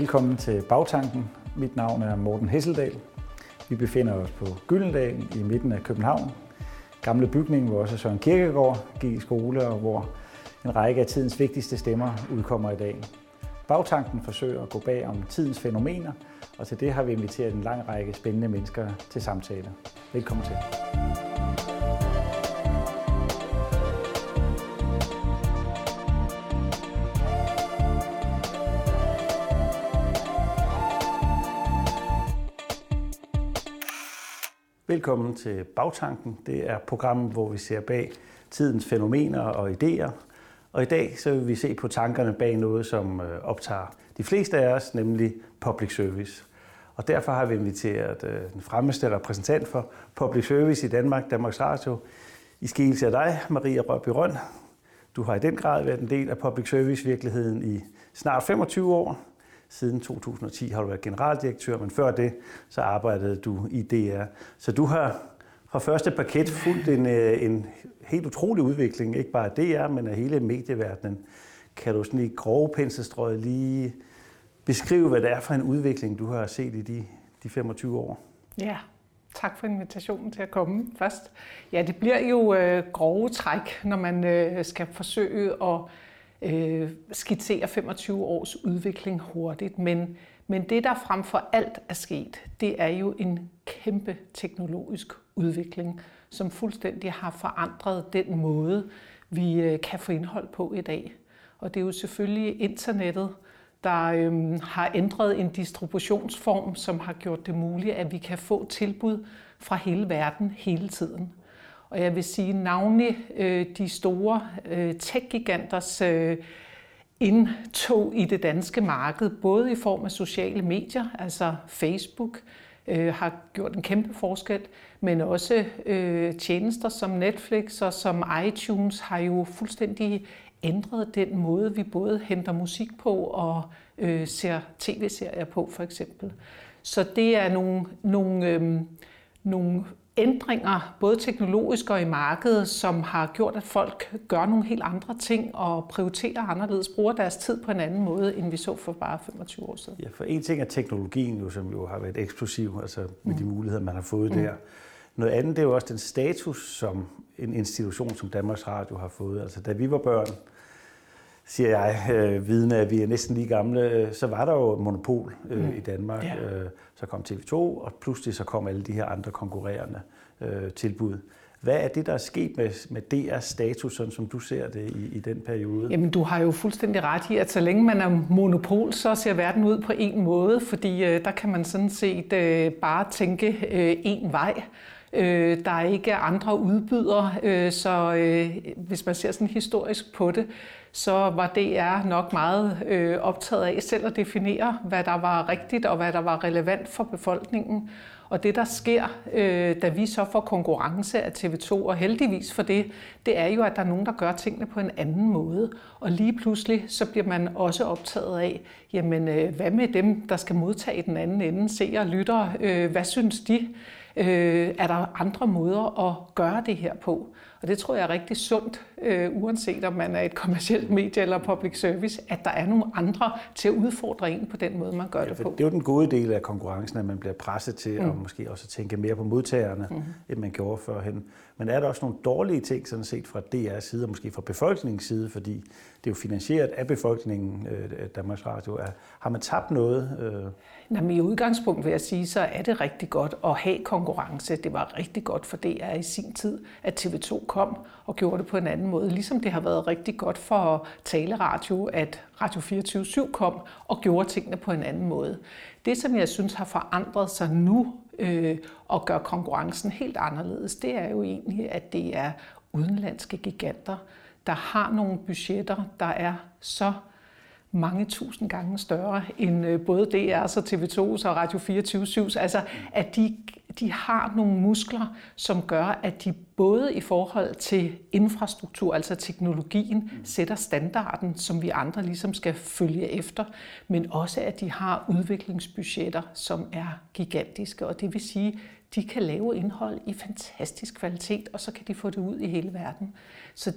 Velkommen til Bagtanken. Mit navn er Morten Hesseldal. Vi befinder os på Gyldendal i midten af København. Gamle bygning, hvor også Søren Kirkegaard gik i skole, og hvor en række af tidens vigtigste stemmer udkommer i dag. Bagtanken forsøger at gå bag om tidens fænomener, og til det har vi inviteret en lang række spændende mennesker til samtale. Velkommen til. Velkommen til Bagtanken. Det er programmet, hvor vi ser bag tidens fænomener og idéer. Og i dag så vil vi se på tankerne bag noget, som øh, optager de fleste af os, nemlig public service. Og derfor har vi inviteret øh, den fremmeste repræsentant for public service i Danmark, Danmarks Radio, i skikkelse af dig, Maria Rørby Røn. Du har i den grad været en del af public service-virkeligheden i snart 25 år. Siden 2010 har du været generaldirektør, men før det så arbejdede du i DR. Så du har fra første paket fulgt en, øh, en helt utrolig udvikling, ikke bare af DR, men af hele medieverdenen. Kan du sådan i grove penselstrøg lige beskrive, hvad det er for en udvikling, du har set i de, de 25 år? Ja, tak for invitationen til at komme først. Ja, det bliver jo øh, grove træk, når man øh, skal forsøge at øh, skitsere 25 års udvikling hurtigt, men, men det, der frem for alt er sket, det er jo en kæmpe teknologisk udvikling, som fuldstændig har forandret den måde, vi øh, kan få indhold på i dag. Og det er jo selvfølgelig internettet, der øhm, har ændret en distributionsform, som har gjort det muligt, at vi kan få tilbud fra hele verden hele tiden. Og jeg vil sige navnlig øh, de store øh, tech-giganters øh, indtog i det danske marked, både i form af sociale medier, altså Facebook, øh, har gjort en kæmpe forskel, men også øh, tjenester som Netflix og som iTunes har jo fuldstændig ændret den måde, vi både henter musik på og øh, ser tv-serier på, for eksempel. Så det er nogle, nogle, øh, nogle ændringer, både teknologisk og i markedet, som har gjort, at folk gør nogle helt andre ting og prioriterer anderledes, bruger deres tid på en anden måde, end vi så for bare 25 år siden. Ja, for en ting er teknologien, jo, som jo har været eksplosiv, altså med mm. de muligheder, man har fået mm. der. Noget andet det er jo også den status, som en institution som Danmarks Radio har fået. Altså da vi var børn, siger jeg, øh, vidne, at vi er næsten lige gamle, øh, så var der jo monopol øh, mm. i Danmark. Ja. Øh, så kom TV2, og pludselig så kom alle de her andre konkurrerende øh, tilbud. Hvad er det, der er sket med, med DR's status, sådan som du ser det i, i den periode? Jamen, du har jo fuldstændig ret i, at så længe man er monopol, så ser verden ud på en måde, fordi øh, der kan man sådan set øh, bare tænke øh, en vej. Øh, der er ikke andre udbydere, øh, så øh, hvis man ser sådan historisk på det, så var DR nok meget øh, optaget af selv at definere, hvad der var rigtigt og hvad der var relevant for befolkningen. Og det, der sker, øh, da vi så får konkurrence af TV2, og heldigvis for det, det er jo, at der er nogen, der gør tingene på en anden måde. Og lige pludselig, så bliver man også optaget af, jamen, øh, hvad med dem, der skal modtage den anden ende, seere og lyttere, øh, hvad synes de? Øh, er der andre måder at gøre det her på? Og det tror jeg er rigtig sundt, øh, uanset om man er et kommersielt medie eller public service, at der er nogle andre til at udfordre en på den måde, man gør ja, det på. Det er jo den gode del af konkurrencen, at man bliver presset til mm. at måske også tænke mere på modtagerne, mm. end man gjorde førhen. Men er der også nogle dårlige ting, sådan set fra DR's side, og måske fra befolkningens side, fordi det er jo finansieret af befolkningen, øh, Danmarks Radio. Er, har man tabt noget? Øh? Jamen, I udgangspunkt vil jeg sige, så er det rigtig godt at have konkurrence. Det var rigtig godt for DR i sin tid, at TV2 kom og gjorde det på en anden måde. Ligesom det har været rigtig godt for taleradio, at Radio 24 kom og gjorde tingene på en anden måde. Det, som jeg synes har forandret sig nu øh, og gør konkurrencen helt anderledes, det er jo egentlig, at det er udenlandske giganter, der har nogle budgetter, der er så mange tusind gange større end øh, både DR's og TV2's og Radio 24 Altså, at de, de har nogle muskler, som gør, at de både i forhold til infrastruktur, altså teknologien, sætter standarden, som vi andre ligesom skal følge efter, men også at de har udviklingsbudgetter, som er gigantiske. Og det vil sige, de kan lave indhold i fantastisk kvalitet, og så kan de få det ud i hele verden. Så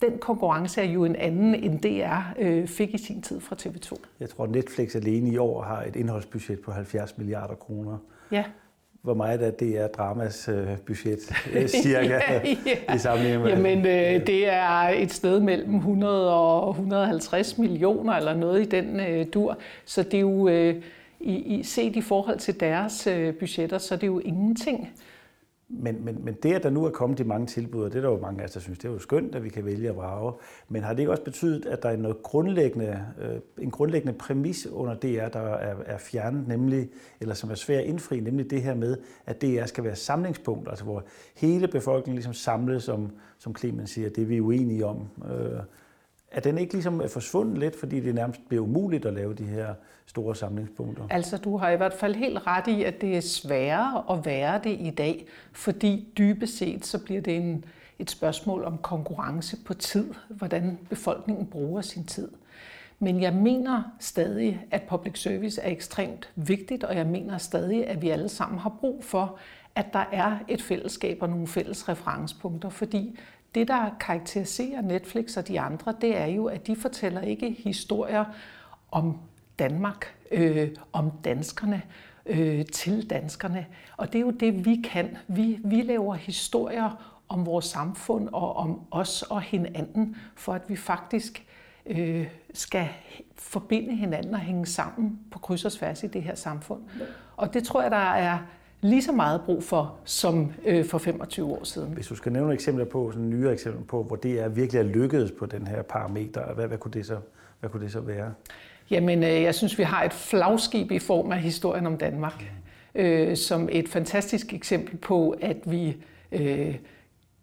den konkurrence er jo en anden, end DR øh, fik i sin tid fra TV2. Jeg tror, Netflix alene i år har et indholdsbudget på 70 milliarder kroner. Ja. Hvor meget af det er dramas øh, budget, øh, cirka, ja, i sammenligning med? Jamen, øh, det er et sted mellem 100 og 150 millioner, eller noget i den øh, dur. Så det er jo, øh, i, i, set i forhold til deres øh, budgetter, så er det jo ingenting. Men, men, men det, at der nu er kommet de mange tilbud, og det er der jo mange af os, der synes, det er jo skønt, at vi kan vælge at vrage. Men har det ikke også betydet, at der er noget grundlæggende, øh, en grundlæggende præmis under DR, der er, er fjernet, nemlig, eller som er svær at indfri, nemlig det her med, at DR skal være samlingspunkt, altså hvor hele befolkningen ligesom samles om, som Clemens siger, det er vi uenige om. Øh, er den ikke ligesom forsvundet lidt, fordi det nærmest bliver umuligt at lave de her store samlingspunkter? Altså, du har i hvert fald helt ret i, at det er sværere at være det i dag, fordi dybest set så bliver det en, et spørgsmål om konkurrence på tid, hvordan befolkningen bruger sin tid. Men jeg mener stadig, at public service er ekstremt vigtigt, og jeg mener stadig, at vi alle sammen har brug for, at der er et fællesskab og nogle fælles referencepunkter, fordi det, der karakteriserer Netflix og de andre, det er jo, at de fortæller ikke historier om Danmark, øh, om danskerne, øh, til danskerne. Og det er jo det, vi kan. Vi, vi laver historier om vores samfund og om os og hinanden, for at vi faktisk øh, skal forbinde hinanden og hænge sammen på kryds og tværs i det her samfund. Og det tror jeg, der er lige så meget brug for som øh, for 25 år siden. Hvis du skal nævne eksempler på, sådan nye eksempler på, hvor det er virkelig er lykkedes på den her parameter, hvad, hvad, kunne, det så, hvad kunne det så være? Jamen, øh, jeg synes, vi har et flagskib i form af historien om Danmark, øh, som et fantastisk eksempel på, at vi øh,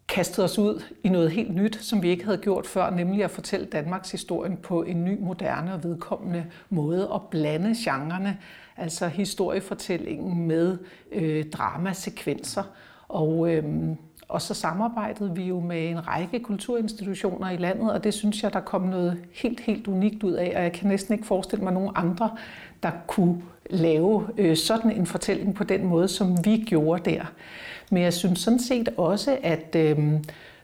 kastede os ud i noget helt nyt, som vi ikke havde gjort før, nemlig at fortælle Danmarks historien på en ny, moderne og vedkommende måde og blande genrerne, altså historiefortællingen med øh, dramasekvenser. Og, øh, og så samarbejdede vi jo med en række kulturinstitutioner i landet, og det synes jeg, der kom noget helt, helt unikt ud af, og jeg kan næsten ikke forestille mig nogen andre, der kunne lave øh, sådan en fortælling på den måde, som vi gjorde der. Men jeg synes sådan set også, at øh,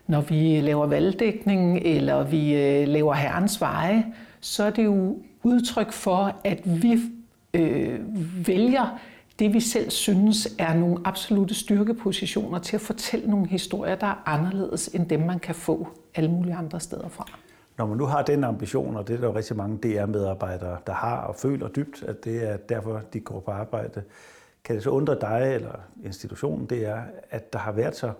når vi laver valgdækning, eller vi øh, laver herrens veje, så er det jo udtryk for, at vi øh, vælger det, vi selv synes er nogle absolute styrkepositioner til at fortælle nogle historier, der er anderledes end dem, man kan få alle mulige andre steder fra. Når man nu har den ambition, og det er der jo rigtig mange DR-medarbejdere, der har og føler dybt, at det er derfor, de går på arbejde, kan det så undre dig eller institutionen, det er, at der har været så,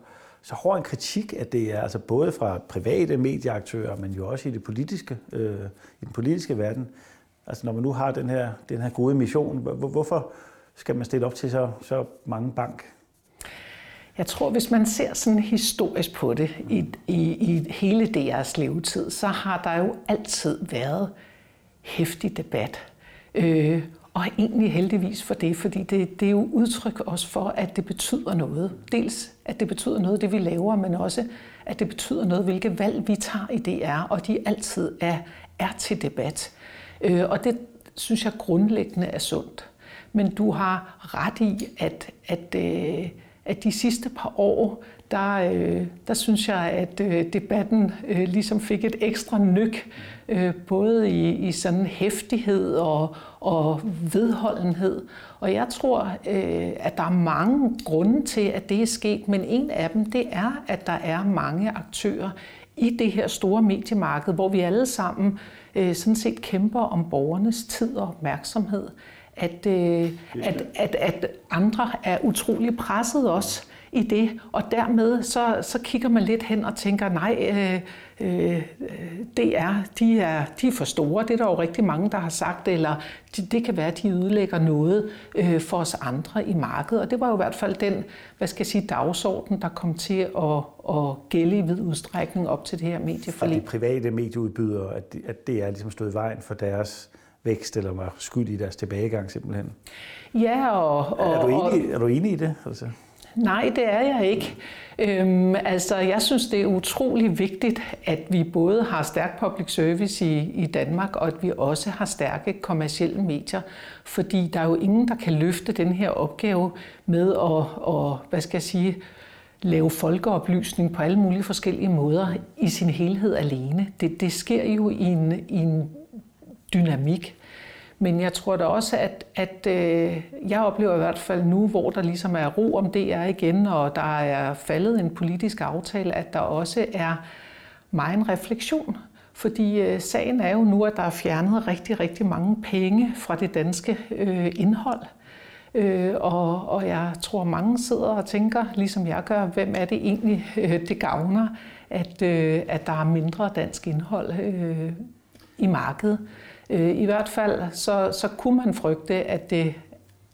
så hård en kritik, at det er altså både fra private medieaktører, men jo også i, det politiske, øh, i den politiske verden. Altså når man nu har den her, den her gode mission, hvorfor skal man stille op til så, så mange bank? Jeg tror, hvis man ser sådan historisk på det i, i, i hele deres levetid, så har der jo altid været hæftig debat. Øh, og egentlig heldigvis for det, fordi det, det er jo udtryk også for, at det betyder noget. Dels at det betyder noget, det vi laver, men også at det betyder noget, hvilke valg vi tager i DR, og de altid er, er til debat. Øh, og det synes jeg grundlæggende er sundt. Men du har ret i, at, at, øh, at de sidste par år, der, øh, der synes jeg, at øh, debatten øh, ligesom fik et ekstra nyk, øh, både i, i sådan hæftighed og, og vedholdenhed. Og jeg tror, øh, at der er mange grunde til, at det er sket, men en af dem, det er, at der er mange aktører i det her store mediemarked, hvor vi alle sammen øh, sådan set kæmper om borgernes tid og opmærksomhed at, øh, at, at, at andre er utrolig presset også i det, og dermed så, så kigger man lidt hen og tænker, nej, øh, øh, det er, de, er, de er for store, det er der jo rigtig mange, der har sagt, eller det, det kan være, at de ødelægger noget øh, for os andre i markedet, og det var jo i hvert fald den, hvad skal jeg sige, dagsorden, der kom til at, at gælde i vid udstrækning op til det her medieforlig. Og de private medieudbydere, at, at det er ligesom stået i vejen for deres vækst, eller var skyld i deres tilbagegang simpelthen. Ja, og... og er, du enig, er du enig i det? Altså? Nej, det er jeg ikke. Øhm, altså, jeg synes, det er utrolig vigtigt, at vi både har stærk public service i, i Danmark, og at vi også har stærke kommercielle medier, fordi der er jo ingen, der kan løfte den her opgave med at, og, hvad skal jeg sige, lave folkeoplysning på alle mulige forskellige måder i sin helhed alene. Det, det sker jo i en, i en dynamik. Men jeg tror da også, at, at øh, jeg oplever i hvert fald nu, hvor der ligesom er ro om DR igen, og der er faldet en politisk aftale, at der også er meget en refleksion. Fordi øh, sagen er jo nu, at der er fjernet rigtig, rigtig mange penge fra det danske øh, indhold. Øh, og, og jeg tror, mange sidder og tænker, ligesom jeg gør, hvem er det egentlig, øh, det gavner, at, øh, at der er mindre dansk indhold øh, i markedet. Øh, I hvert fald så, så kunne man frygte, at det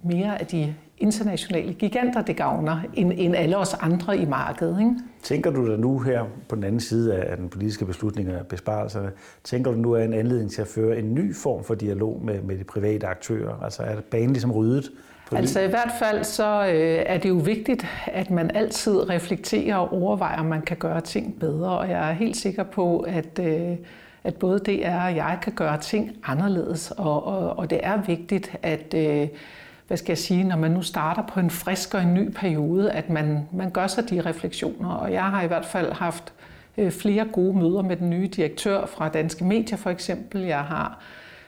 mere af de internationale giganter, det gavner, end, end alle os andre i markedet. Ikke? Tænker du da nu her på den anden side af den politiske beslutning af besparelserne, tænker du nu er en anledning til at føre en ny form for dialog med, med de private aktører? Altså er banen ligesom ryddet? Altså i hvert fald så øh, er det jo vigtigt, at man altid reflekterer og overvejer, om man kan gøre ting bedre. Og jeg er helt sikker på, at øh, at både det er, og jeg kan gøre ting anderledes, og, og, og det er vigtigt, at øh, hvad skal jeg sige, når man nu starter på en frisk og en ny periode, at man, man gør sig de refleksioner. Og jeg har i hvert fald haft øh, flere gode møder med den nye direktør fra Danske Medier for eksempel. Jeg har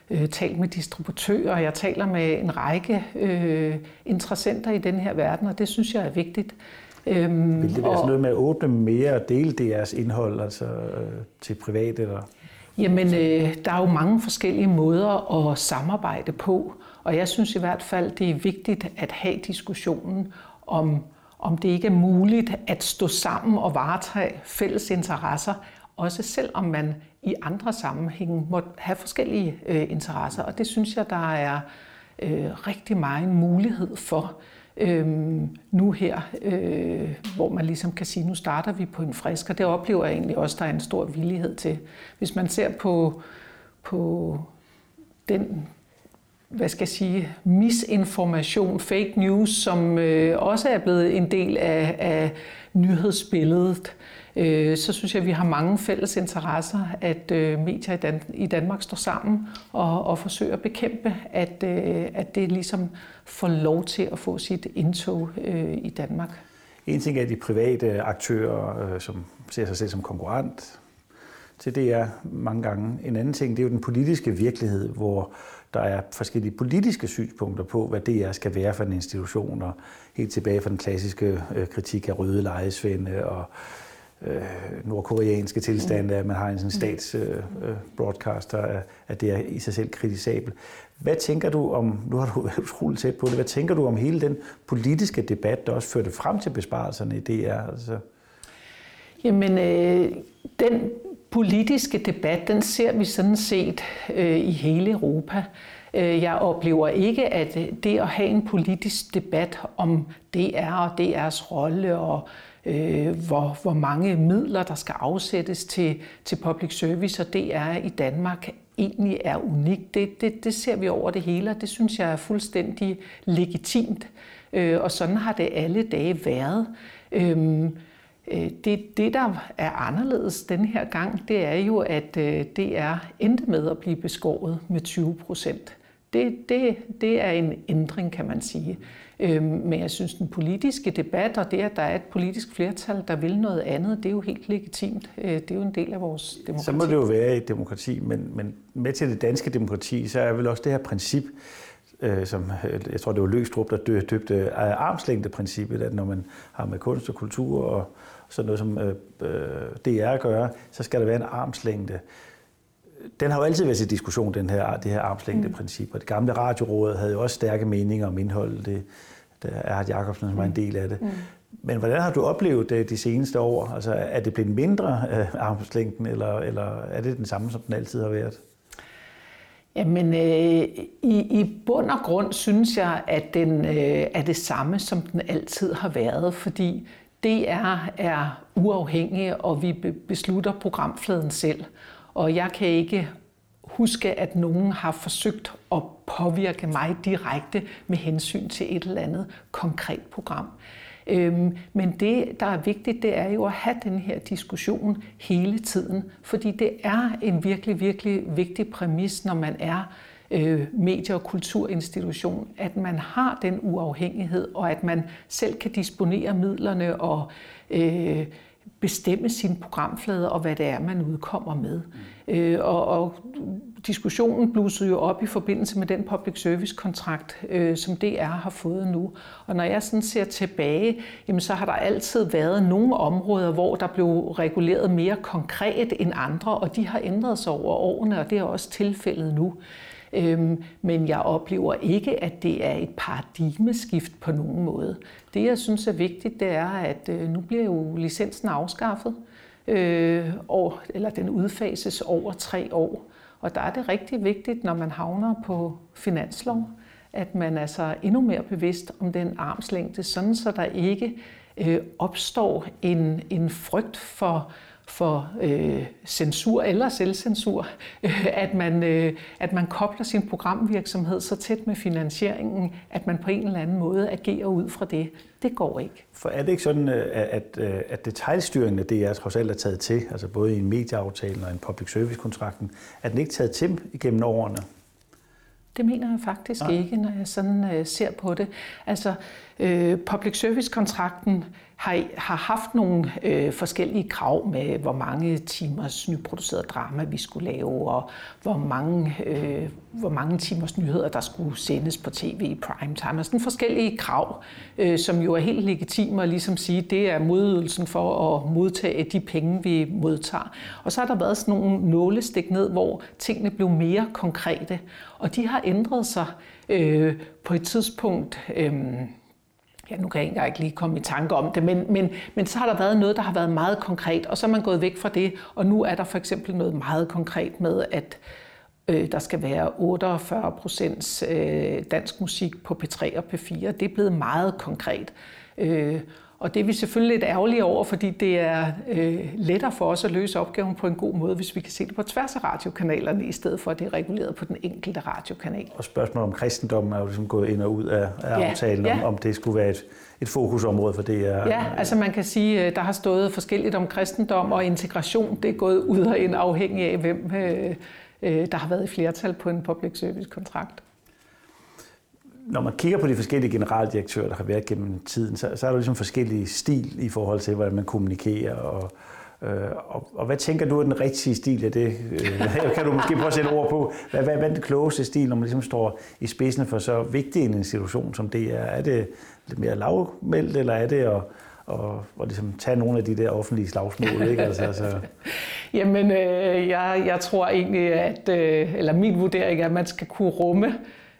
øh, talt med distributører, jeg taler med en række øh, interessenter i den her verden, og det synes jeg er vigtigt. Øhm, Vil det være sådan noget med at åbne mere og dele deres indhold altså, øh, til private? Eller? Jamen, øh, der er jo mange forskellige måder at samarbejde på, og jeg synes i hvert fald, det er vigtigt at have diskussionen om, om det ikke er muligt at stå sammen og varetage fælles interesser, også selvom man i andre sammenhænge må have forskellige øh, interesser. Og det synes jeg, der er øh, rigtig meget mulighed for øhm, nu her, øh, hvor man ligesom kan sige, nu starter vi på en frisk, og det oplever jeg egentlig også, der er en stor villighed til. Hvis man ser på, på den hvad skal jeg sige, misinformation, fake news, som øh, også er blevet en del af, af nyhedsbilledet, øh, Øh, så synes jeg, at vi har mange fælles interesser, at øh, medier i, Dan- i Danmark står sammen og, og forsøger at bekæmpe, at, øh, at det ligesom får lov til at få sit indtog øh, i Danmark. En ting er de private aktører, øh, som ser sig selv som konkurrent til DR mange gange. En anden ting, det er jo den politiske virkelighed, hvor der er forskellige politiske synspunkter på, hvad DR skal være for en institution, og helt tilbage fra den klassiske øh, kritik af røde lejesvende og øh, nordkoreanske tilstande, at man har en sådan statsbroadcaster, øh, at det er i sig selv kritisabel. Hvad tænker du om, nu har du været utroligt tæt på det, hvad tænker du om hele den politiske debat, der også førte frem til besparelserne i DR? Altså? Jamen, øh, den politiske debat, den ser vi sådan set øh, i hele Europa. Øh, jeg oplever ikke, at det at have en politisk debat om DR og DR's rolle og øh, Øh, hvor, hvor mange midler, der skal afsættes til, til public service og DR i Danmark, egentlig er unikt. Det, det, det ser vi over det hele, og det synes jeg er fuldstændig legitimt. Øh, og sådan har det alle dage været. Øh, øh det, det, der er anderledes den her gang, det er jo, at øh, det er endte med at blive beskåret med 20 procent. Det, det, det er en ændring, kan man sige. Øhm, men jeg synes, den politiske debat og det, at der er et politisk flertal, der vil noget andet, det er jo helt legitimt. Øh, det er jo en del af vores demokrati. Så må det jo være et demokrati, men, men med til det danske demokrati, så er vel også det her princip, som jeg tror, det var Løgstrup, der døbte armslængdeprincippet, at når man har med kunst og kultur og, sådan noget som øh, øh DR gør, så skal der være en armslængde. Den har jo altid været til diskussion, den her, det her armslængdeprincip. Og det gamle radioråd havde jo også stærke meninger om indholdet. Det, det er Hart Jacobsen, som var en mm. del af det. Mm. Men hvordan har du oplevet det de seneste år? Altså, er det blevet mindre af armslængden, eller, eller er det den samme, som den altid har været? Jamen, øh, i, i bund og grund synes jeg, at den øh, er det samme, som den altid har været, fordi DR er uafhængig, og vi beslutter programfladen selv. Og jeg kan ikke huske, at nogen har forsøgt at påvirke mig direkte med hensyn til et eller andet konkret program. Øhm, men det, der er vigtigt, det er jo at have den her diskussion hele tiden, fordi det er en virkelig, virkelig vigtig præmis, når man er øh, medie- og kulturinstitution, at man har den uafhængighed, og at man selv kan disponere midlerne og øh, bestemme sin programflade og hvad det er, man udkommer med. Mm. Øh, og, og diskussionen blussede jo op i forbindelse med den public service kontrakt, øh, som DR har fået nu. Og når jeg sådan ser tilbage, jamen, så har der altid været nogle områder, hvor der blev reguleret mere konkret end andre, og de har ændret sig over årene, og det er også tilfældet nu. Øhm, men jeg oplever ikke, at det er et paradigmeskift på nogen måde. Det, jeg synes er vigtigt, det er, at øh, nu bliver jo licensen afskaffet, øh, eller den udfases over tre år. Og der er det rigtig vigtigt, når man havner på finanslov, at man altså er endnu mere bevidst om den armslængde, sådan så der ikke øh, opstår en, en frygt for for øh, censur eller selvcensur, øh, at, man, øh, at man kobler sin programvirksomhed så tæt med finansieringen, at man på en eller anden måde agerer ud fra det. Det går ikke. For er det ikke sådan, øh, at, øh, at detaljstyringen af DR trods alt er taget til, altså både i en medieaftale og en public service-kontrakten, er den ikke taget til igennem årene? Det mener jeg faktisk Nej. ikke, når jeg sådan øh, ser på det. Altså, øh, public service-kontrakten har, har haft nogle øh, forskellige krav med, hvor mange timers nyproduceret drama vi skulle lave, og hvor mange, øh, hvor mange timers nyheder, der skulle sendes på tv i prime time. Altså forskellige krav, øh, som jo er helt legitime at ligesom sige, det er modydelsen for at modtage de penge, vi modtager. Og så har der været sådan nogle nålestik ned, hvor tingene blev mere konkrete, og de har ændret sig øh, på et tidspunkt... Øh, ja, nu kan jeg ikke lige komme i tanke om det, men, men, men så har der været noget, der har været meget konkret, og så er man gået væk fra det, og nu er der for eksempel noget meget konkret med, at øh, der skal være 48 procent øh, dansk musik på P3 og P4. Det er blevet meget konkret. Øh, og det er vi selvfølgelig lidt ærgerlige over, fordi det er øh, lettere for os at løse opgaven på en god måde, hvis vi kan se det på tværs af radiokanalerne, i stedet for at det er reguleret på den enkelte radiokanal. Og spørgsmålet om kristendommen er jo ligesom gået ind og ud af, af ja, aftalen, ja. om, om det skulle være et, et fokusområde for det. Er, ja, altså man kan sige, øh, der har stået forskelligt om kristendom og integration. Det er gået ud og ind afhængig af, hvem øh, øh, der har været i flertal på en public service kontrakt når man kigger på de forskellige generaldirektører, der har været gennem tiden, så, så er der ligesom forskellige stil i forhold til, hvordan man kommunikerer. Og, øh, og, og hvad tænker du er den rigtige stil af det? Øh, kan du måske prøve at sætte ord på, hvad, hvad, hvad er den klogeste stil, når man ligesom står i spidsen for så vigtig en institution som det er? Er det lidt mere lavmældt, eller er det at, og, og ligesom tage nogle af de der offentlige slagsmål, ikke? Altså, altså. Jamen, øh, jeg, jeg tror egentlig, at, øh, eller min vurdering er, at man skal kunne rumme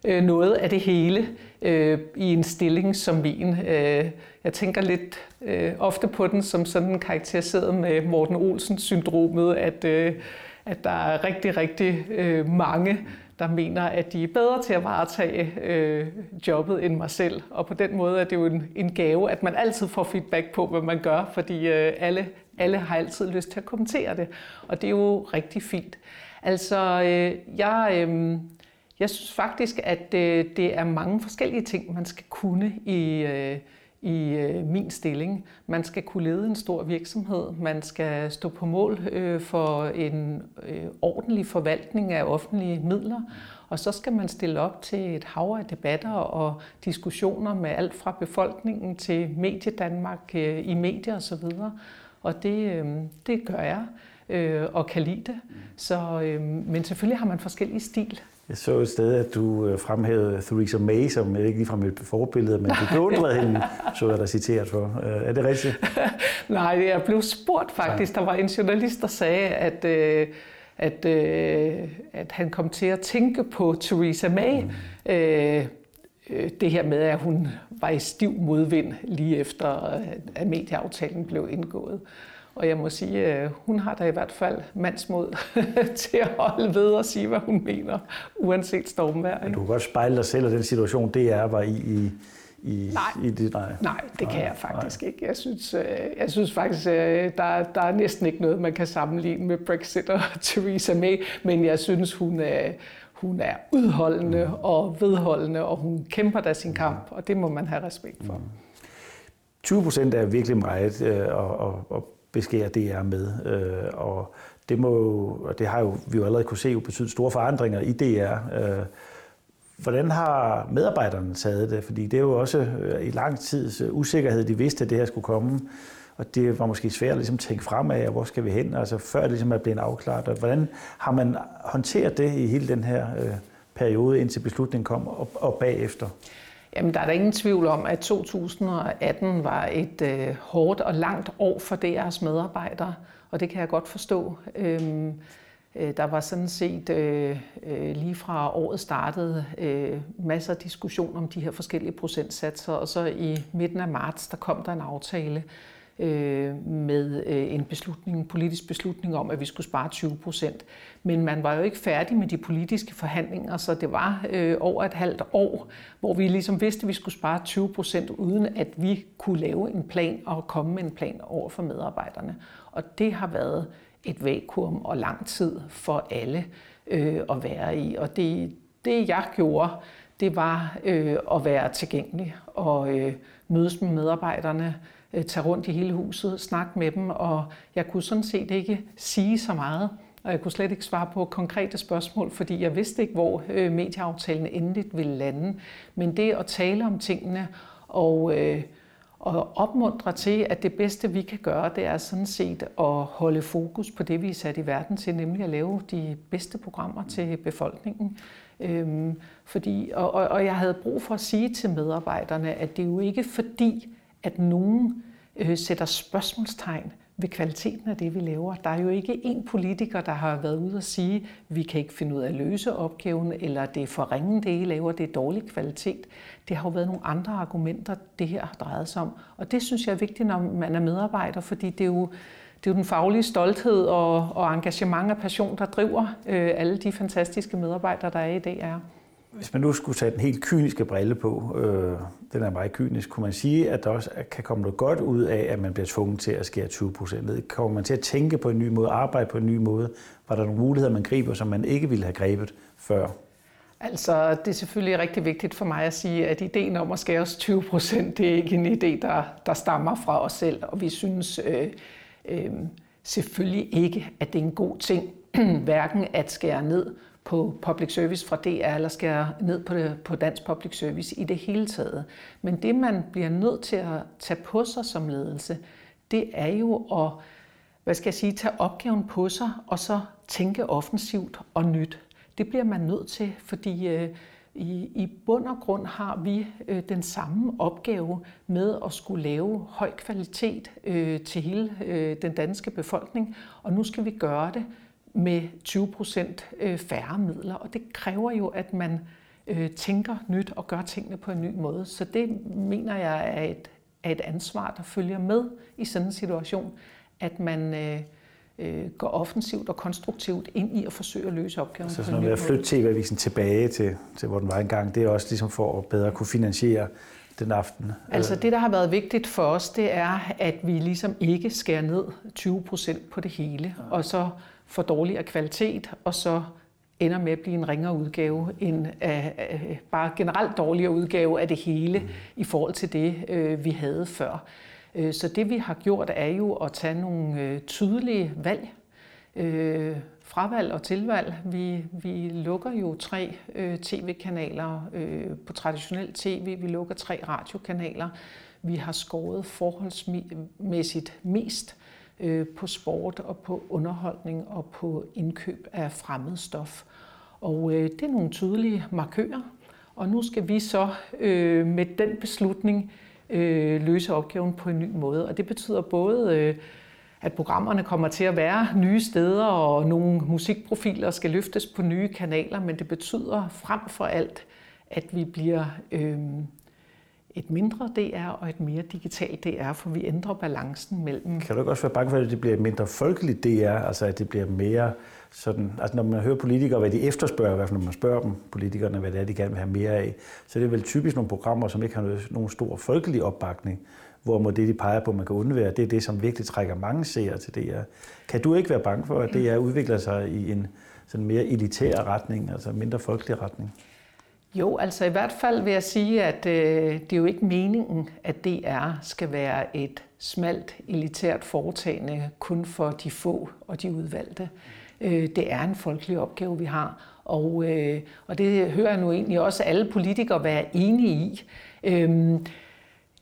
øh, noget af det hele øh, i en stilling som min. Øh, jeg tænker lidt øh, ofte på den som sådan karakteriseret med Morten Olsen-syndromet, at, øh, at der er rigtig, rigtig øh, mange, der mener, at de er bedre til at varetage øh, jobbet end mig selv. Og på den måde er det jo en, en gave, at man altid får feedback på, hvad man gør, fordi øh, alle, alle har altid lyst til at kommentere det. Og det er jo rigtig fint. Altså, øh, jeg... Øh, jeg synes faktisk, at øh, det er mange forskellige ting, man skal kunne i, øh, i øh, min stilling. Man skal kunne lede en stor virksomhed. Man skal stå på mål øh, for en øh, ordentlig forvaltning af offentlige midler. Og så skal man stille op til et hav af debatter og diskussioner med alt fra befolkningen til Mediedanmark øh, i medier osv. Og det, det gør jeg og kan lide det. Så, men selvfølgelig har man forskellige stil. Jeg så et sted, at du øh, fremhævede Theresa May, som ikke ligefrem et forbillede, men du beundrede hende, så jeg dig citeret for. Øh, er det rigtigt? Nej, jeg blev spurgt faktisk. Der var en journalist, der sagde, at, øh, at, at han kom til at tænke på Theresa May. Mm. Det her med, at hun var i stiv modvind lige efter, at medieaftalen blev indgået. Og jeg må sige, at hun har da i hvert fald mandsmod til at holde ved og sige, hvad hun mener, uanset stormvejr. Men du kan godt spejle dig selv i den situation, det er var i, i, i, nej, i det, nej. nej, det kan nej, jeg faktisk nej. ikke. Jeg synes, øh, jeg synes faktisk, øh, der, der er næsten ikke noget, man kan sammenligne med Brexit og Theresa May, men jeg synes, hun er, hun er udholdende mm. og vedholdende, og hun kæmper da sin kamp, og det må man have respekt for. Mm. 20 procent er virkelig meget, øh, og, og, og beskære DR med. Øh, og det, må, og det har jo, vi jo allerede kunne se, jo betydet store forandringer i DR. Øh, hvordan har medarbejderne taget det? Fordi det er jo også øh, i lang tids øh, usikkerhed, de vidste, at det her skulle komme. Og det var måske svært at ligesom tænke fremad, hvor skal vi hen, altså før det ligesom er blevet afklaret. Og hvordan har man håndteret det i hele den her øh, periode, indtil beslutningen kom, og, og bagefter? Jamen, der er der ingen tvivl om, at 2018 var et øh, hårdt og langt år for DR's medarbejdere, og det kan jeg godt forstå. Øhm, øh, der var sådan set øh, øh, lige fra året startede øh, masser af diskussion om de her forskellige procentsatser, og så i midten af marts, der kom der en aftale, øh, med øh, en beslutning, en politisk beslutning om, at vi skulle spare 20 procent. Men man var jo ikke færdig med de politiske forhandlinger, så det var øh, over et halvt år, hvor vi ligesom vidste, at vi skulle spare 20 procent, uden at vi kunne lave en plan og komme med en plan over for medarbejderne. Og det har været et vakuum og lang tid for alle øh, at være i. Og det, det jeg gjorde, det var øh, at være tilgængelig og øh, mødes med medarbejderne, øh, tage rundt i hele huset, snakke med dem, og jeg kunne sådan set ikke sige så meget. Og jeg kunne slet ikke svare på konkrete spørgsmål, fordi jeg vidste ikke, hvor øh, medieaftalen endeligt ville lande. Men det at tale om tingene og, øh, og opmuntre til, at det bedste, vi kan gøre, det er sådan set at holde fokus på det, vi er sat i verden til, nemlig at lave de bedste programmer til befolkningen. Øhm, fordi, og, og, og jeg havde brug for at sige til medarbejderne, at det er jo ikke fordi, at nogen øh, sætter spørgsmålstegn ved kvaliteten af det, vi laver. Der er jo ikke én politiker, der har været ude og sige, at vi kan ikke finde ud af at løse opgaven, eller det er for ringe, det I laver, det er dårlig kvalitet. Det har jo været nogle andre argumenter, det her har drejet sig om. Og det synes jeg er vigtigt, når man er medarbejder, fordi det er jo, det er jo den faglige stolthed og, og engagement og passion, der driver øh, alle de fantastiske medarbejdere, der er i DR. Hvis man nu skulle tage den helt kyniske brille på, øh, den er meget kynisk, kunne man sige, at der også kan komme noget godt ud af, at man bliver tvunget til at skære 20 procent ned? Kommer man til at tænke på en ny måde, arbejde på en ny måde? Var der nogle muligheder, man griber, som man ikke ville have grebet før? Altså, det er selvfølgelig rigtig vigtigt for mig at sige, at ideen om at skære os 20 procent, det er ikke en idé, der, der stammer fra os selv, og vi synes øh, øh, selvfølgelig ikke, at det er en god ting, hverken at skære ned på public service fra DR, eller skære ned på, det, på dansk public service i det hele taget. Men det, man bliver nødt til at tage på sig som ledelse, det er jo at hvad skal jeg sige, tage opgaven på sig, og så tænke offensivt og nyt. Det bliver man nødt til, fordi øh, i, i bund og grund har vi øh, den samme opgave med at skulle lave høj kvalitet øh, til hele øh, den danske befolkning, og nu skal vi gøre det med 20 procent øh, færre midler, og det kræver jo, at man øh, tænker nyt og gør tingene på en ny måde. Så det mener jeg er et, er et ansvar, der følger med i sådan en situation, at man øh, øh, går offensivt og konstruktivt ind i at forsøge at løse opgaven så på en ny måde. Så flytte TV-avisen tilbage til, til, hvor den var engang, det er også ligesom for at bedre kunne finansiere den aften? Altså det, der har været vigtigt for os, det er, at vi ligesom ikke skærer ned 20 procent på det hele, og så får dårligere kvalitet, og så ender med at blive en ringere udgave, en uh, bare generelt dårligere udgave af det hele mm. i forhold til det, uh, vi havde før. Øh, så det vi har gjort er jo at tage nogle øh, tydelige valg, uh, fravalg og tilvalg. Vi, vi lukker jo tre tv-kanaler uh, på traditionel tv, vi lukker tre radiokanaler. Vi har skåret forholdsmæssigt mest øh, på sport og på underholdning og på indkøb af fremmed stof. Og øh, det er nogle tydelige markører, og nu skal vi så øh, med den beslutning øh, løse opgaven på en ny måde. Og det betyder både, øh, at programmerne kommer til at være nye steder, og nogle musikprofiler skal løftes på nye kanaler, men det betyder frem for alt, at vi bliver øh, et mindre DR og et mere digitalt DR, for vi ændrer balancen mellem... Kan du ikke også være bange for, at det bliver et mindre folkeligt DR, altså at det bliver mere sådan... Altså når man hører politikere, hvad de efterspørger, i hvert fald når man spørger dem, politikerne, hvad det er, de gerne vil have mere af, så det er vel typisk nogle programmer, som ikke har noget, nogen stor folkelig opbakning, hvor må det, de peger på, man kan undvære, det er det, som virkelig trækker mange seere til DR. Kan du ikke være bange for, at DR udvikler sig i en sådan mere elitær retning, altså mindre folkelig retning? Jo, altså i hvert fald vil jeg sige, at øh, det er jo ikke meningen, at DR skal være et smalt, elitært foretagende kun for de få og de udvalgte. Øh, det er en folkelig opgave, vi har, og, øh, og det hører jeg nu egentlig også alle politikere være enige i. Øh,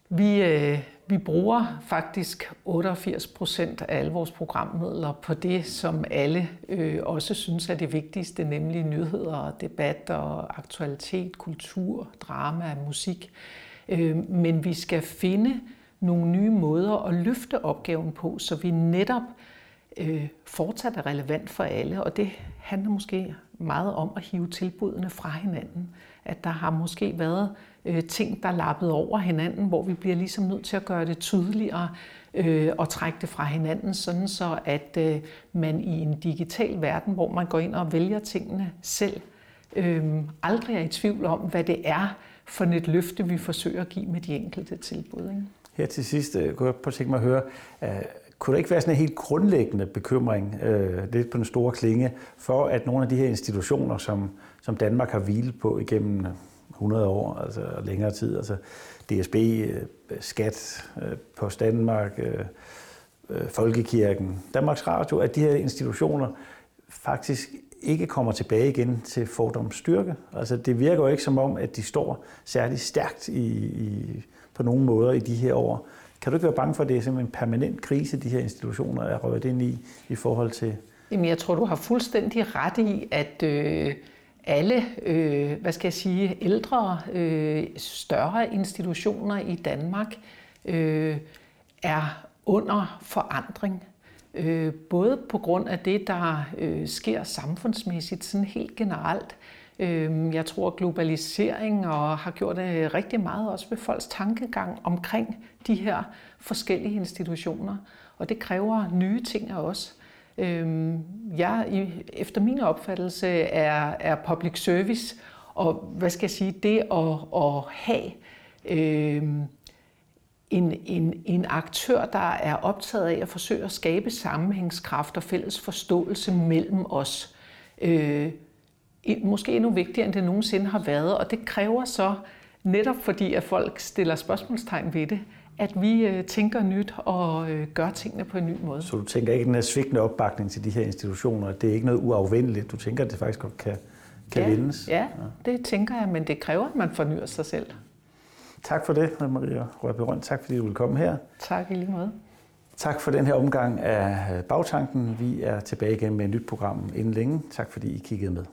vi, øh, vi bruger faktisk 88 procent af alle vores programmidler på det, som alle øh, også synes er det vigtigste, nemlig nyheder, debat og aktualitet, kultur, drama, musik. Øh, men vi skal finde nogle nye måder at løfte opgaven på, så vi netop øh, Øh, fortsat er relevant for alle, og det handler måske meget om at hive tilbudene fra hinanden. At der har måske været øh, ting, der lappet over hinanden, hvor vi bliver ligesom nødt til at gøre det tydeligere øh, og trække det fra hinanden, sådan så at øh, man i en digital verden, hvor man går ind og vælger tingene selv, øh, aldrig er i tvivl om, hvad det er for et løfte, vi forsøger at give med de enkelte tilbud. Ikke? Her til sidst øh, kunne jeg på tænke mig at høre, øh, kunne der ikke være sådan en helt grundlæggende bekymring, øh, lidt på den store klinge, for at nogle af de her institutioner, som, som Danmark har hvilet på igennem 100 år, altså længere tid, altså DSB, øh, Skat, øh, Post Danmark, øh, øh, Folkekirken, Danmarks Radio, at de her institutioner faktisk ikke kommer tilbage igen til fordoms styrke. Altså det virker jo ikke som om, at de står særlig stærkt i, i, på nogen måder i de her år. Kan du ikke være bange for, at det er simpelthen en permanent krise, de her institutioner er røget ind i, i forhold til... Jamen, jeg tror, du har fuldstændig ret i, at øh, alle, øh, hvad skal jeg sige, ældre, øh, større institutioner i Danmark øh, er under forandring. Øh, både på grund af det, der øh, sker samfundsmæssigt, sådan helt generelt, Øhm, jeg tror, globalisering og har gjort det rigtig meget også ved folks tankegang omkring de her forskellige institutioner. Og det kræver nye ting af os. Øhm, jeg, efter min opfattelse, er, er public service, og hvad skal jeg sige, det at, at have øh, en, en, en aktør, der er optaget af at forsøge at skabe sammenhængskraft og fælles forståelse mellem os, øh, måske endnu vigtigere, end det nogensinde har været. Og det kræver så, netop fordi at folk stiller spørgsmålstegn ved det, at vi øh, tænker nyt og øh, gør tingene på en ny måde. Så du tænker ikke, den her svigtende opbakning til de her institutioner, det er ikke noget uafvendeligt? Du tænker, at det faktisk godt kan, kan ja, vindes? Ja, det tænker jeg, men det kræver, at man fornyer sig selv. Tak for det, Maria Rørby Røn. Tak fordi du ville komme her. Tak i lige måde. Tak for den her omgang af Bagtanken. Vi er tilbage igen med et nyt program inden længe. Tak fordi I kiggede med.